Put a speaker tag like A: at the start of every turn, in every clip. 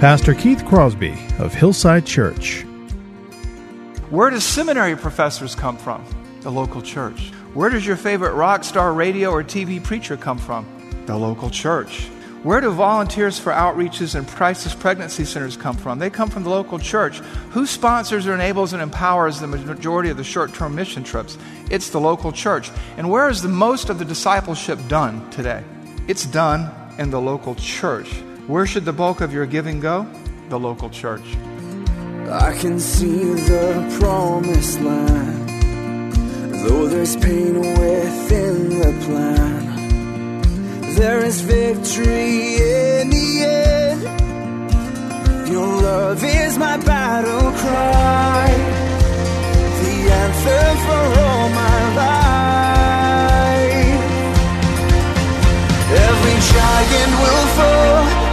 A: Pastor Keith Crosby of Hillside Church.
B: Where do seminary professors come from? The local church. Where does your favorite rock star radio or TV preacher come from? The local church. Where do volunteers for outreaches and crisis pregnancy centers come from? They come from the local church. Who sponsors or enables and empowers the majority of the short term mission trips? It's the local church. And where is the most of the discipleship done today? It's done in the local church. Where should the bulk of your giving go? The local church.
C: I can see the promised land, though there's pain within the plan. There is victory in the end. Your love is my battle cry, the anthem for all my life. Every giant will fall,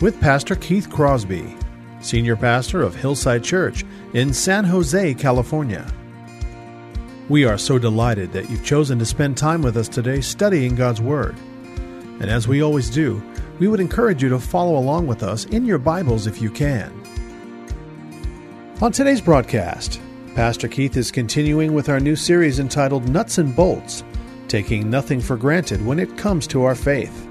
A: with Pastor Keith Crosby, Senior Pastor of Hillside Church in San Jose, California. We are so delighted that you've chosen to spend time with us today studying God's Word. And as we always do, we would encourage you to follow along with us in your Bibles if you can. On today's broadcast, Pastor Keith is continuing with our new series entitled Nuts and Bolts Taking Nothing for Granted When It Comes to Our Faith.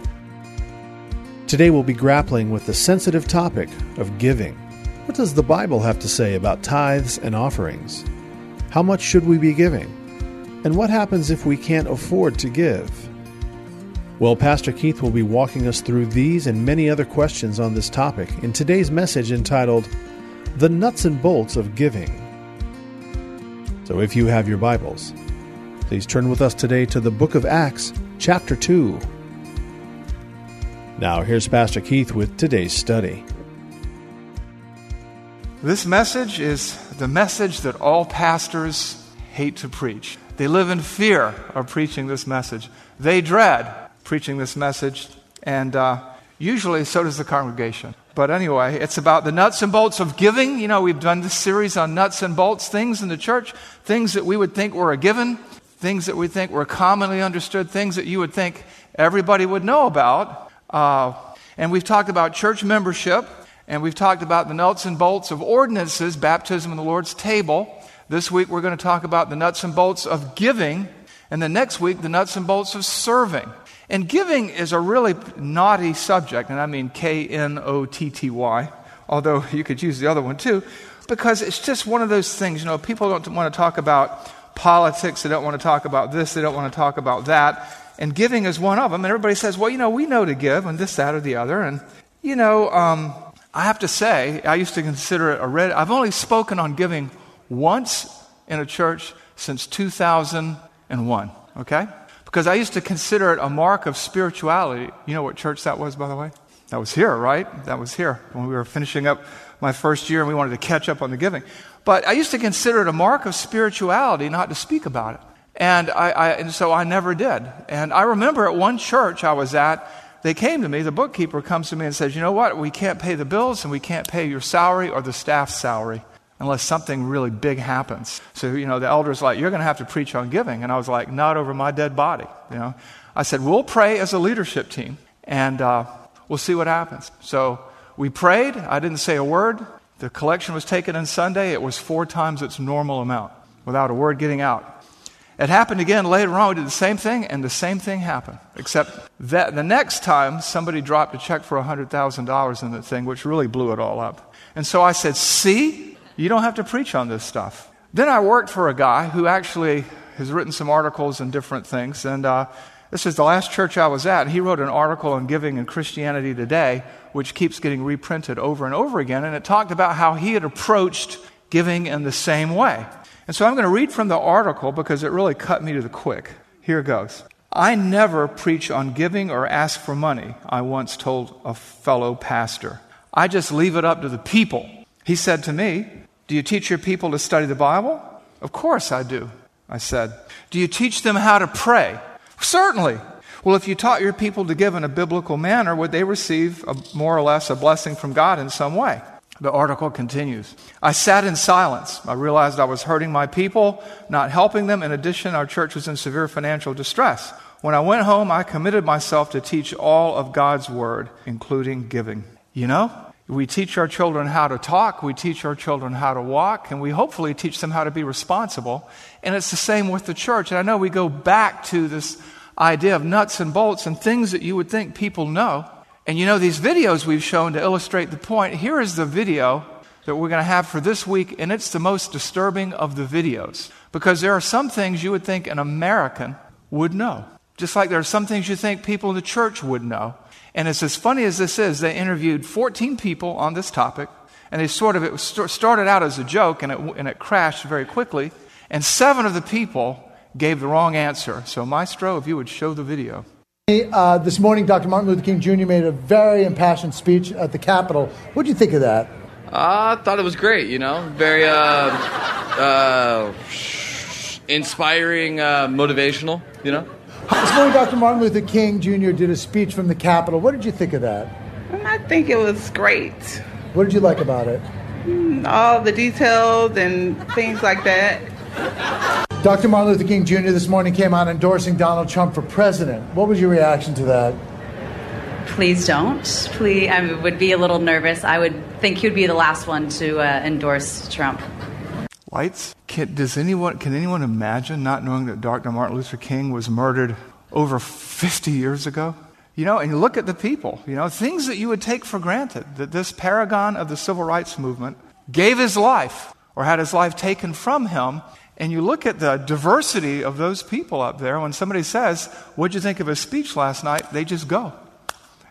A: Today we'll be grappling with the sensitive topic of giving. What does the Bible have to say about tithes and offerings? How much should we be giving? And what happens if we can't afford to give? Well, Pastor Keith will be walking us through these and many other questions on this topic in today's message entitled The Nuts and Bolts of Giving. So if you have your Bibles, please turn with us today to the book of Acts, chapter 2. Now, here's Pastor Keith with today's study.
B: This message is the message that all pastors hate to preach. They live in fear of preaching this message. They dread preaching this message, and uh, usually so does the congregation. But anyway, it's about the nuts and bolts of giving. You know, we've done this series on nuts and bolts, things in the church, things that we would think were a given, things that we think were commonly understood, things that you would think everybody would know about. Uh, and we've talked about church membership, and we've talked about the nuts and bolts of ordinances, baptism, and the Lord's table. This week we're going to talk about the nuts and bolts of giving, and the next week the nuts and bolts of serving. And giving is a really naughty subject, and I mean K N O T T Y, although you could use the other one too, because it's just one of those things. You know, people don't want to talk about politics, they don't want to talk about this, they don't want to talk about that. And giving is one of them. And everybody says, well, you know, we know to give, and this, that, or the other. And, you know, um, I have to say, I used to consider it a red. I've only spoken on giving once in a church since 2001, okay? Because I used to consider it a mark of spirituality. You know what church that was, by the way? That was here, right? That was here when we were finishing up my first year and we wanted to catch up on the giving. But I used to consider it a mark of spirituality not to speak about it. And, I, I, and so I never did. And I remember at one church I was at, they came to me, the bookkeeper comes to me and says, You know what? We can't pay the bills and we can't pay your salary or the staff's salary unless something really big happens. So, you know, the elder's like, You're going to have to preach on giving. And I was like, Not over my dead body. You know, I said, We'll pray as a leadership team and uh, we'll see what happens. So we prayed. I didn't say a word. The collection was taken on Sunday. It was four times its normal amount without a word getting out. It happened again later on. We did the same thing, and the same thing happened. Except that the next time, somebody dropped a check for $100,000 in the thing, which really blew it all up. And so I said, See, you don't have to preach on this stuff. Then I worked for a guy who actually has written some articles and different things. And uh, this is the last church I was at. And he wrote an article on giving in Christianity Today, which keeps getting reprinted over and over again. And it talked about how he had approached giving in the same way. And so I'm going to read from the article because it really cut me to the quick. Here goes. I never preach on giving or ask for money, I once told a fellow pastor. I just leave it up to the people. He said to me, Do you teach your people to study the Bible? Of course I do, I said. Do you teach them how to pray? Certainly. Well, if you taught your people to give in a biblical manner, would they receive a, more or less a blessing from God in some way? The article continues. I sat in silence. I realized I was hurting my people, not helping them. In addition, our church was in severe financial distress. When I went home, I committed myself to teach all of God's word, including giving. You know, we teach our children how to talk, we teach our children how to walk, and we hopefully teach them how to be responsible. And it's the same with the church. And I know we go back to this idea of nuts and bolts and things that you would think people know. And you know, these videos we've shown to illustrate the point, here is the video that we're going to have for this week, and it's the most disturbing of the videos. Because there are some things you would think an American would know. Just like there are some things you think people in the church would know. And it's as funny as this is, they interviewed 14 people on this topic, and they sort of, it started out as a joke, and it, and it crashed very quickly. And seven of the people gave the wrong answer. So, Maestro, if you would show the video.
D: Uh, this morning, Dr. Martin Luther King Jr. made a very impassioned speech at the Capitol. What do you think of that?
E: Uh, I thought it was great, you know, very uh, uh, inspiring, uh, motivational, you know.
D: This morning, Dr. Martin Luther King Jr. did a speech from the Capitol. What did you think of that?
F: I think it was great.
D: What did you like about it?
F: All the details and things like that.
D: Dr. Martin Luther King Jr. this morning came out endorsing Donald Trump for president. What was your reaction to that?
G: Please don't. Please, I would be a little nervous. I would think he would be the last one to uh, endorse Trump.
B: Lights? Can, does anyone, can anyone imagine not knowing that Dr. Martin Luther King was murdered over 50 years ago? You know, and you look at the people, you know, things that you would take for granted, that this paragon of the civil rights movement gave his life or had his life taken from him and you look at the diversity of those people up there, when somebody says, What'd you think of his speech last night? they just go.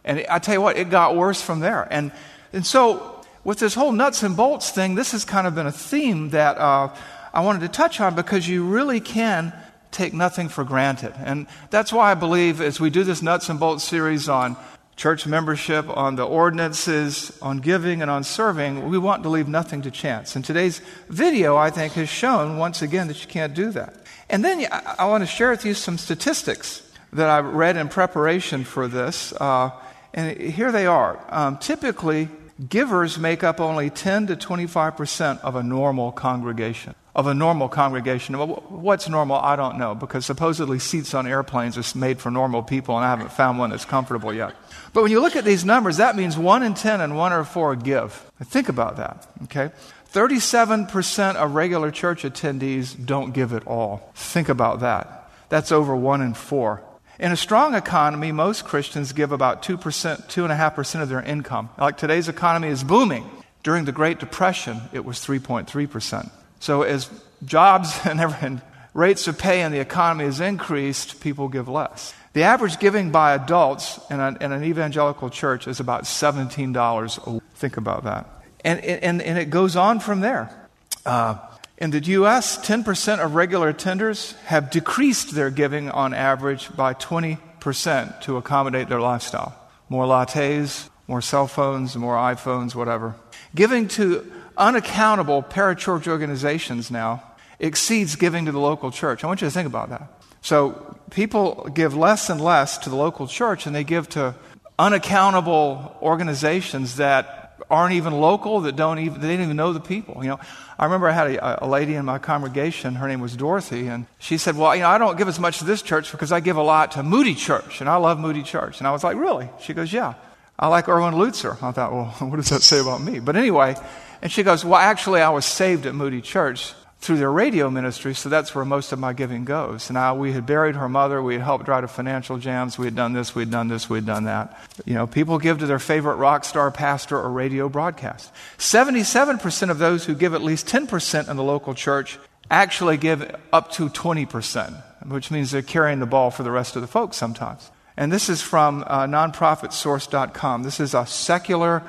B: And I tell you what, it got worse from there. And, and so, with this whole nuts and bolts thing, this has kind of been a theme that uh, I wanted to touch on because you really can take nothing for granted. And that's why I believe as we do this nuts and bolts series on church membership, on the ordinances, on giving, and on serving, we want to leave nothing to chance. And today's video, I think, has shown once again that you can't do that. And then I, want to share with you some statistics that I read in preparation for this. Uh, and here they are. Um, typically, givers make up only 10 to 25% of a normal congregation of a normal congregation. What's normal? I don't know, because supposedly seats on airplanes are made for normal people, and I haven't found one that's comfortable yet. But when you look at these numbers, that means one in 10 and one or four give. Think about that, okay? 37% of regular church attendees don't give at all. Think about that. That's over one in four. In a strong economy, most Christians give about 2%, 2.5% of their income. Like today's economy is booming. During the Great Depression, it was 3.3%. So as jobs and, and rates of pay in the economy has increased, people give less. The average giving by adults in, a, in an evangelical church is about $17 a week. Think about that. And, and, and it goes on from there. Uh, in the U.S., 10% of regular attenders have decreased their giving on average by 20% to accommodate their lifestyle. More lattes, more cell phones, more iPhones, whatever. Giving to unaccountable parachurch organizations now exceeds giving to the local church. I want you to think about that. So people give less and less to the local church, and they give to unaccountable organizations that aren't even local, that don't even they don't even know the people. You know, I remember I had a, a, lady in my congregation. Her name was Dorothy, and she said, "Well, you know, I don't give as much to this church because I give a lot to Moody Church, and I love Moody Church." And I was like, "Really?" She goes, "Yeah, I like Erwin Lutzer." I thought, "Well, what does that say about me?" But anyway, and she goes, Well, actually, I was saved at Moody Church. through their radio ministry, so that's where most of my giving goes. Now, we had buried her mother, we had helped her out of financial jams, we had done this, we had done this, we had done that. You know, people give to their favorite rock star, pastor, or radio broadcast. 77% of those who give at least 10% in the local church actually give up to 20%, which means they're carrying the ball for the rest of the folks sometimes. And this is from uh, nonprofitsource.com. This is a secular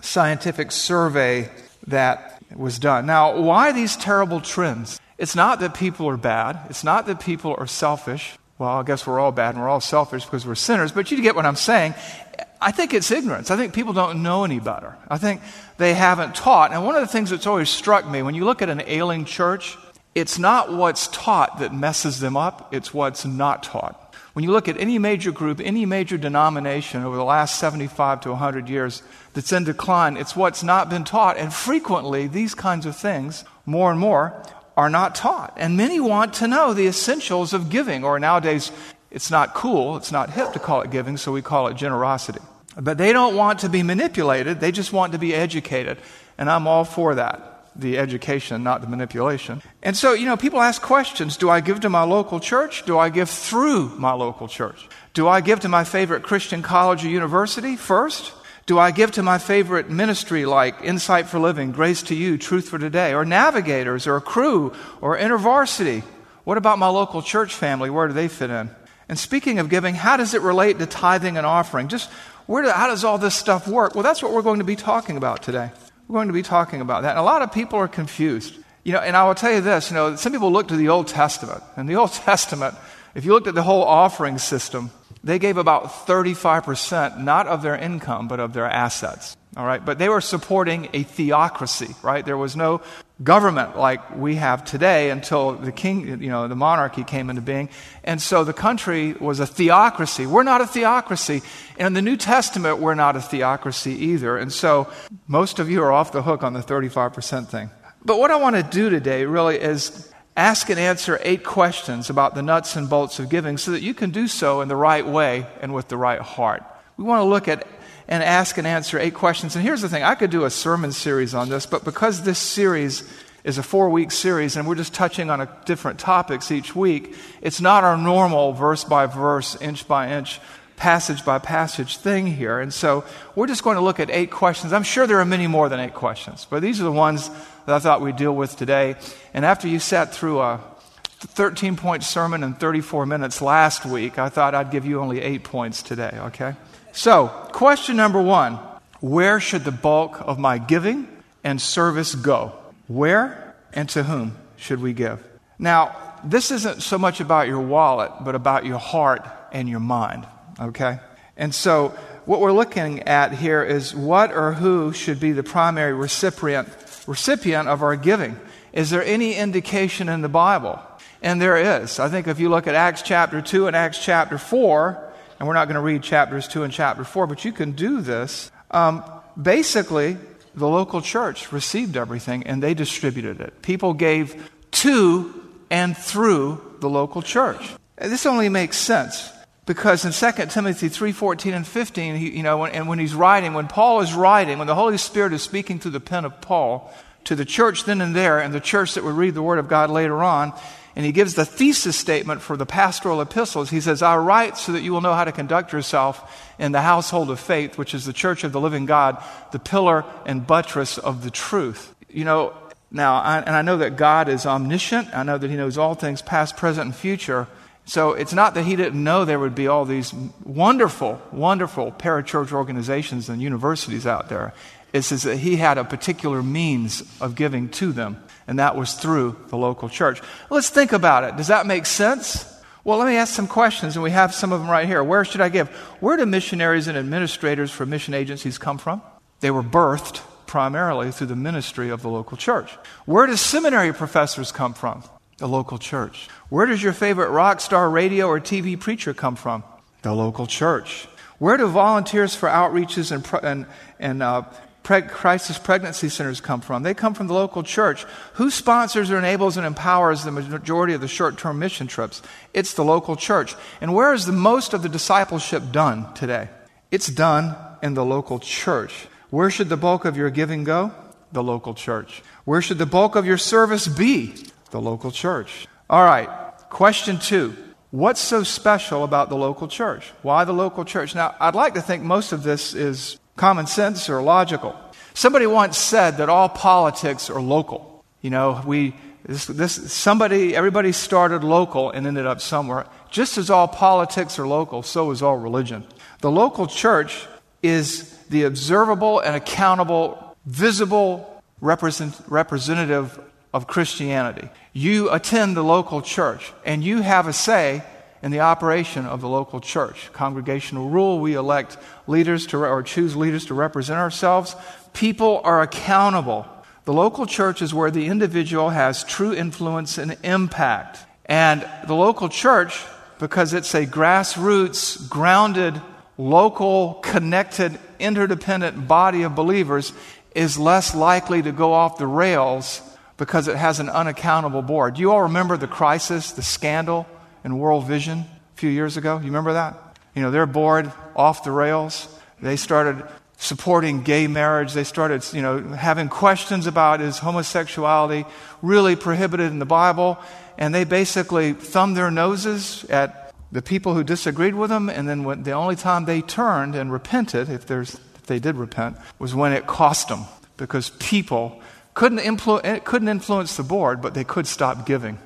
B: scientific survey that was done. Now, why these terrible trends? It's not that people are bad. It's not that people are selfish. Well, I guess we're all bad and we're all selfish because we're sinners, but you get what I'm saying. I think it's ignorance. I think people don't know any better. I think they haven't taught. And one of the things that's always struck me when you look at an ailing church, it's not what's taught that messes them up, it's what's not taught. When you look at any major group, any major denomination over the last 75 to 100 years that's in decline, it's what's not been taught. And frequently, these kinds of things, more and more, are not taught. And many want to know the essentials of giving, or nowadays, it's not cool, it's not hip to call it giving, so we call it generosity. But they don't want to be manipulated, they just want to be educated. And I'm all for that the education, not the manipulation. And so, you know, people ask questions Do I give to my local church? Do I give through my local church? Do I give to my favorite Christian college or university first? Do I give to my favorite ministry like Insight for Living, Grace to You, Truth for Today, or Navigators, or Cru, or InterVarsity? What about my local church family? Where do they fit in? And speaking of giving, how does it relate to tithing and offering? Just where do, how does all this stuff work? Well, that's what we're going to be talking about today. We're going to be talking about that. And a lot of people are confused. You know, and I will tell you this, you know, some people look to the Old Testament. And the Old Testament, if you looked at the whole offering system, they gave about 35% not of their income, but of their assets. All right, but they were supporting a theocracy, right? There was no government like we have today until the king, you know, the monarchy came into being. And so the country was a theocracy. We're not a theocracy. And in the New Testament, we're not a theocracy either. And so most of you are off the hook on the 35% thing. But what I want to do today really is ask and answer eight questions about the nuts and bolts of giving so that you can do so in the right way and with the right heart. We want to look at and ask and answer eight questions. And here's the thing I could do a sermon series on this, but because this series is a four week series and we're just touching on a, different topics each week, it's not our normal verse by verse, inch by inch, passage by passage thing here. And so we're just going to look at eight questions. I'm sure there are many more than eight questions, but these are the ones that I thought we'd deal with today. And after you sat through a 13 point sermon in 34 minutes last week, I thought I'd give you only eight points today, okay? So, question number one Where should the bulk of my giving and service go? Where and to whom should we give? Now, this isn't so much about your wallet, but about your heart and your mind, okay? And so, what we're looking at here is what or who should be the primary recipient, recipient of our giving. Is there any indication in the Bible? And there is. I think if you look at Acts chapter 2 and Acts chapter 4, and we're not going to read chapters 2 and chapter 4, but you can do this. Um, basically, the local church received everything and they distributed it. People gave to and through the local church. This only makes sense because in 2 Timothy 3:14 and 15, he, you know, when, and when he's writing, when Paul is writing, when the Holy Spirit is speaking through the pen of Paul to the church then and there and the church that would read the word of God later on, and he gives the thesis statement for the pastoral epistles. He says, I write so that you will know how to conduct yourself in the household of faith, which is the church of the living God, the pillar and buttress of the truth. You know, now, I, and I know that God is omniscient. I know that he knows all things past, present, and future. So it's not that he didn't know there would be all these wonderful, wonderful parachurch organizations and universities out there. It's that he had a particular means of giving to them and that was through the local church. Let's think about it. Does that make sense? Well, let me ask some questions, and we have some of them right here. Where should I give? Where do missionaries and administrators for mission agencies come from? They were birthed primarily through the ministry of the local church. Where do seminary professors come from? The local church. Where does your favorite rock star radio or TV preacher come from? The local church. Where do volunteers for outreaches and, and, and uh, preg- crisis pregnancy centers come from? They come from the local church. Who sponsors or enables and empowers the majority of the short term mission trips? It's the local church. And where is the most of the discipleship done today? It's done in the local church. Where should the bulk of your giving go? The local church. Where should the bulk of your service be? The local church. All right, question two. What's so special about the local church? Why the local church? Now, I'd like to think most of this is common sense or logical. Somebody once said that all politics are local. You know, we, this, this, somebody, everybody started local and ended up somewhere. Just as all politics are local, so is all religion. The local church is the observable and accountable, visible represent, representative of Christianity. You attend the local church and you have a say in the operation of the local church. Congregational rule, we elect leaders to, or choose leaders to represent ourselves. People are accountable. The local church is where the individual has true influence and impact. And the local church, because it's a grassroots, grounded, local, connected, interdependent body of believers, is less likely to go off the rails because it has an unaccountable board. Do you all remember the crisis, the scandal in World Vision a few years ago? You remember that? You know, their board off the rails. They started supporting gay marriage. They started, you know, having questions about is homosexuality really prohibited in the Bible? And they basically thumbed their noses at the people who disagreed with them. And then when, the only time they turned and repented, if, there's, if they did repent, was when it cost them because people couldn't, influ- couldn't influence the board, but they could stop giving.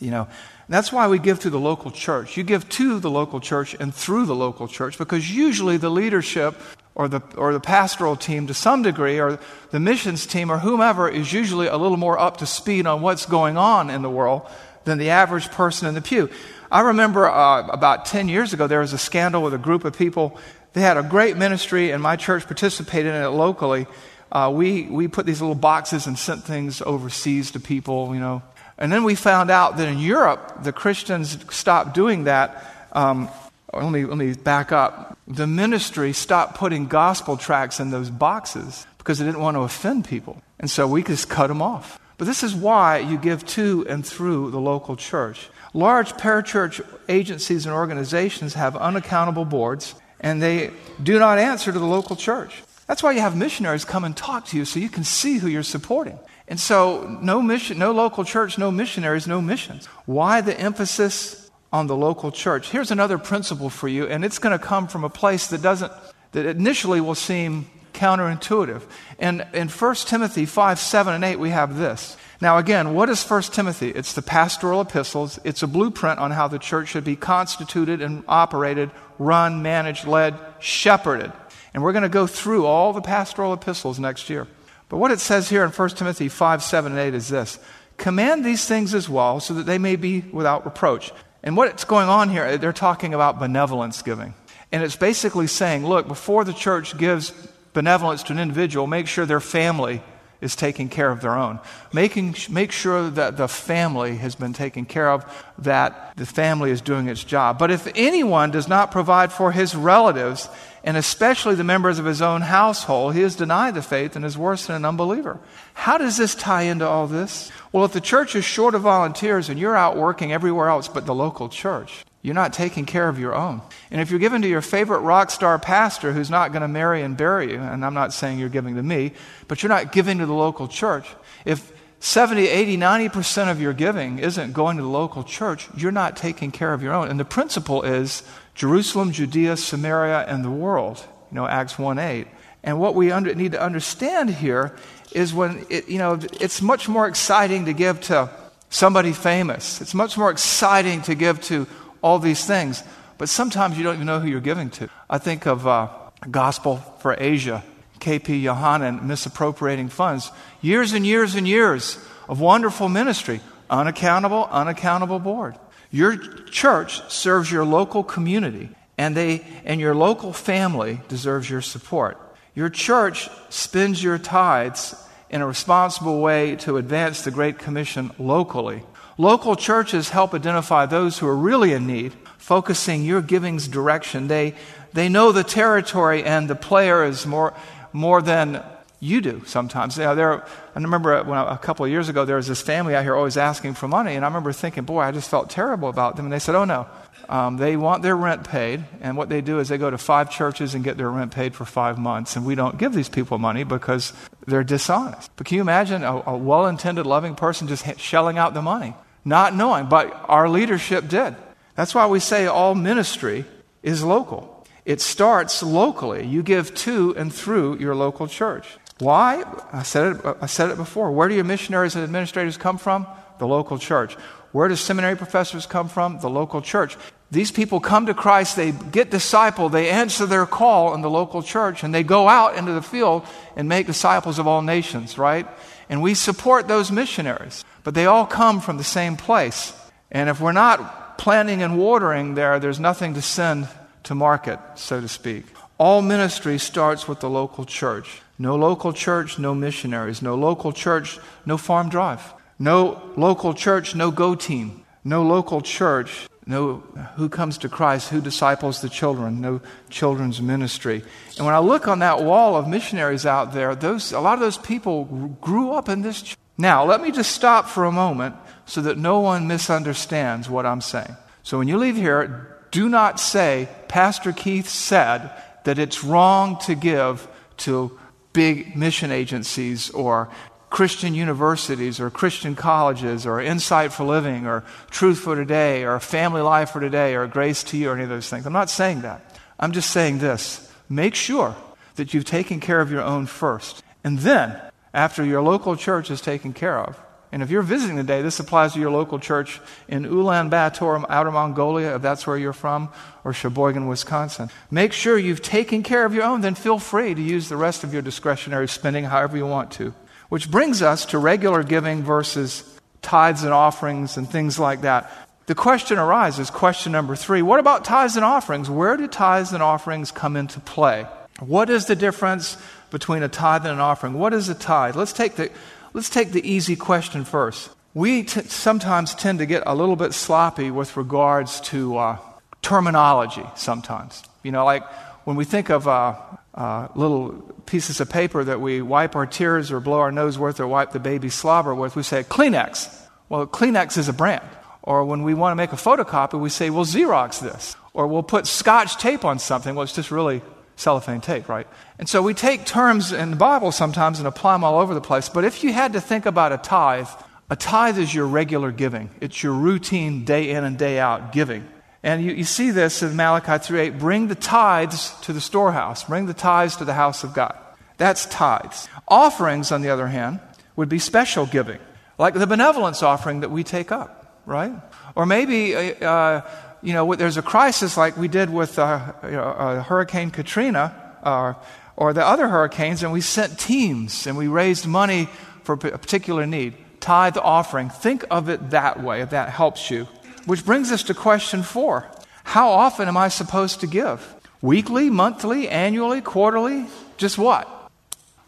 B: You know, that's why we give to the local church. You give to the local church and through the local church because usually the leadership or the, or the pastoral team to some degree or the missions team or whomever is usually a little more up to speed on what's going on in the world than the average person in the pew. I remember uh, about 10 years ago there was a scandal with a group of people. They had a great ministry and my church participated in it locally uh, we, we put these little boxes and sent things overseas to people, you know. And then we found out that in Europe, the Christians stopped doing that. Um, let, me, let me back up. The ministry stopped putting gospel tracts in those boxes because they didn't want to offend people. And so we just cut them off. But this is why you give to and through the local church. Large parachurch agencies and organizations have unaccountable boards, and they do not answer to the local church. That's why you have missionaries come and talk to you so you can see who you're supporting. And so, no mission, no local church, no missionaries, no missions. Why the emphasis on the local church? Here's another principle for you, and it's going to come from a place that doesn't, that initially will seem counterintuitive. And in 1 Timothy 5, 7, and 8, we have this. Now, again, what is 1 Timothy? It's the pastoral epistles. It's a blueprint on how the church should be constituted and operated, run, managed, led, shepherded. And we're going to go through all the pastoral epistles next year. But what it says here in 1 Timothy 5, 7, and 8 is this Command these things as well, so that they may be without reproach. And what's going on here, they're talking about benevolence giving. And it's basically saying, look, before the church gives benevolence to an individual, make sure their family is taking care of their own. Making, make sure that the family has been taken care of, that the family is doing its job. But if anyone does not provide for his relatives, and especially the members of his own household, he has denied the faith and is worse than an unbeliever. How does this tie into all this? Well, if the church is short of volunteers and you're out working everywhere else but the local church, you're not taking care of your own. And if you're giving to your favorite rock star pastor who's not going to marry and bury you, and I'm not saying you're giving to me, but you're not giving to the local church, if 70, 80, 90% of your giving isn't going to the local church, you're not taking care of your own. And the principle is Jerusalem, Judea, Samaria, and the world. You know, Acts 1 8. And what we under, need to understand here is when, it, you know, it's much more exciting to give to somebody famous. It's much more exciting to give to all these things. But sometimes you don't even know who you're giving to. I think of uh, Gospel for Asia, KP Yohannan misappropriating funds. Years and years and years of wonderful ministry. Unaccountable, unaccountable board. Your church serves your local community, and, they, and your local family deserves your support. Your church spends your tithes in a responsible way to advance the Great Commission locally. Local churches help identify those who are really in need, focusing your giving's direction. They, they know the territory and the player is more, more than you do sometimes. You know, there, I remember when I, a couple of years ago, there was this family out here always asking for money, and I remember thinking, boy, I just felt terrible about them. And they said, oh no, um, they want their rent paid, and what they do is they go to five churches and get their rent paid for five months, and we don't give these people money because they're dishonest. But can you imagine a, a well intended, loving person just shelling out the money, not knowing? But our leadership did. That's why we say all ministry is local. It starts locally. You give to and through your local church. Why? I said it, I said it before. Where do your missionaries and administrators come from? The local church. Where do seminary professors come from? The local church. These people come to Christ, they get discipled, they answer their call in the local church, and they go out into the field and make disciples of all nations, right? And we support those missionaries. But they all come from the same place. And if we're not planting and watering there, there's nothing to send to market, so to speak. All ministry starts with the local church. No local church, no missionaries. No local church, no farm drive. No local church, no go team. No local church, no who comes to Christ, who disciples the children, no children's ministry. And when I look on that wall of missionaries out there, those, a lot of those people grew up in this church. Now, let me just stop for a moment so that no one misunderstands what I'm saying. So when you leave here, do not say, Pastor Keith said that it's wrong to give to big mission agencies or Christian universities or Christian colleges or Insight for Living or Truth for Today or Family Life for Today or Grace to You or any of those things. I'm not saying that. I'm just saying this. Make sure that you've taken care of your own first. And then, after your local church is taken care of, and if you're visiting today, this applies to your local church in Ulaanbaatar, Outer Mongolia, if that's where you're from, or Sheboygan, Wisconsin. Make sure you've taken care of your own, then feel free to use the rest of your discretionary spending however you want to. Which brings us to regular giving versus tithes and offerings and things like that. The question arises, question number three what about tithes and offerings? Where do tithes and offerings come into play? What is the difference between a tithe and an offering? What is a tithe? Let's take the Let's take the easy question first. We t- sometimes tend to get a little bit sloppy with regards to uh, terminology sometimes. You know, like when we think of uh, uh, little pieces of paper that we wipe our tears or blow our nose with or wipe the baby slobber with, we say Kleenex. Well, Kleenex is a brand. Or when we want to make a photocopy, we say, well, Xerox this. Or we'll put scotch tape on something. Well, it's just really cellophane tape, right? And so we take terms in the Bible sometimes and apply them all over the place. But if you had to think about a tithe, a tithe is your regular giving. It's your routine day in and day out giving. And you, you see this in Malachi 3 8 bring the tithes to the storehouse, bring the tithes to the house of God. That's tithes. Offerings, on the other hand, would be special giving, like the benevolence offering that we take up, right? Or maybe uh, uh you know, there's a crisis like we did with uh, you know, uh, Hurricane Katrina uh, or the other hurricanes, and we sent teams and we raised money for a particular need. Tithe offering. Think of it that way, if that helps you. Which brings us to question four How often am I supposed to give? Weekly, monthly, annually, quarterly? Just what?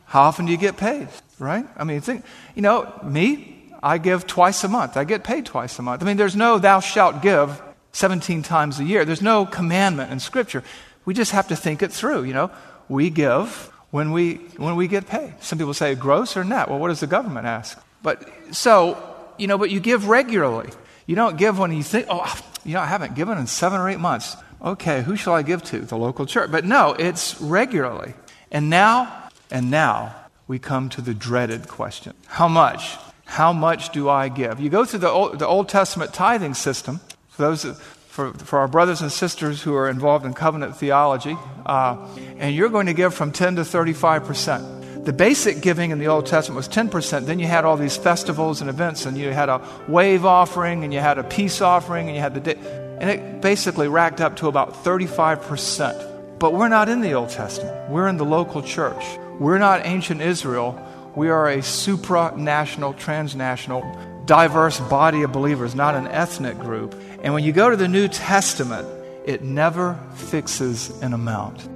B: How often do you get paid? Right? I mean, think, you know, me, I give twice a month. I get paid twice a month. I mean, there's no thou shalt give 17 times a year. There's no commandment in Scripture. We just have to think it through. You know, we give when we, when we get paid. Some people say gross or net. Well, what does the government ask? But so, you know, but you give regularly. You don't give when you think, oh, you know, I haven't given in seven or eight months. Okay, who shall I give to? The local church. But no, it's regularly. And now, and now, we come to the dreaded question How much? How much do I give? You go through the Old, the Old Testament tithing system, for, those, for, for our brothers and sisters who are involved in covenant theology, uh, and you're going to give from 10 to 35 percent. The basic giving in the Old Testament was 10%. Then you had all these festivals and events, and you had a wave offering, and you had a peace offering, and you had the. And it basically racked up to about 35%. But we're not in the Old Testament. We're in the local church. We're not ancient Israel. We are a supranational, transnational, diverse body of believers, not an ethnic group. And when you go to the New Testament, it never fixes an amount.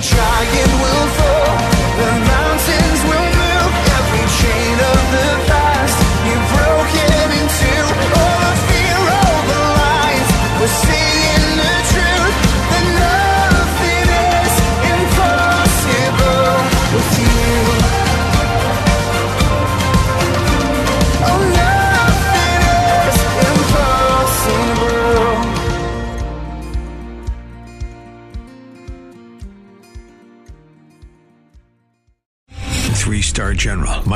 C: Giant will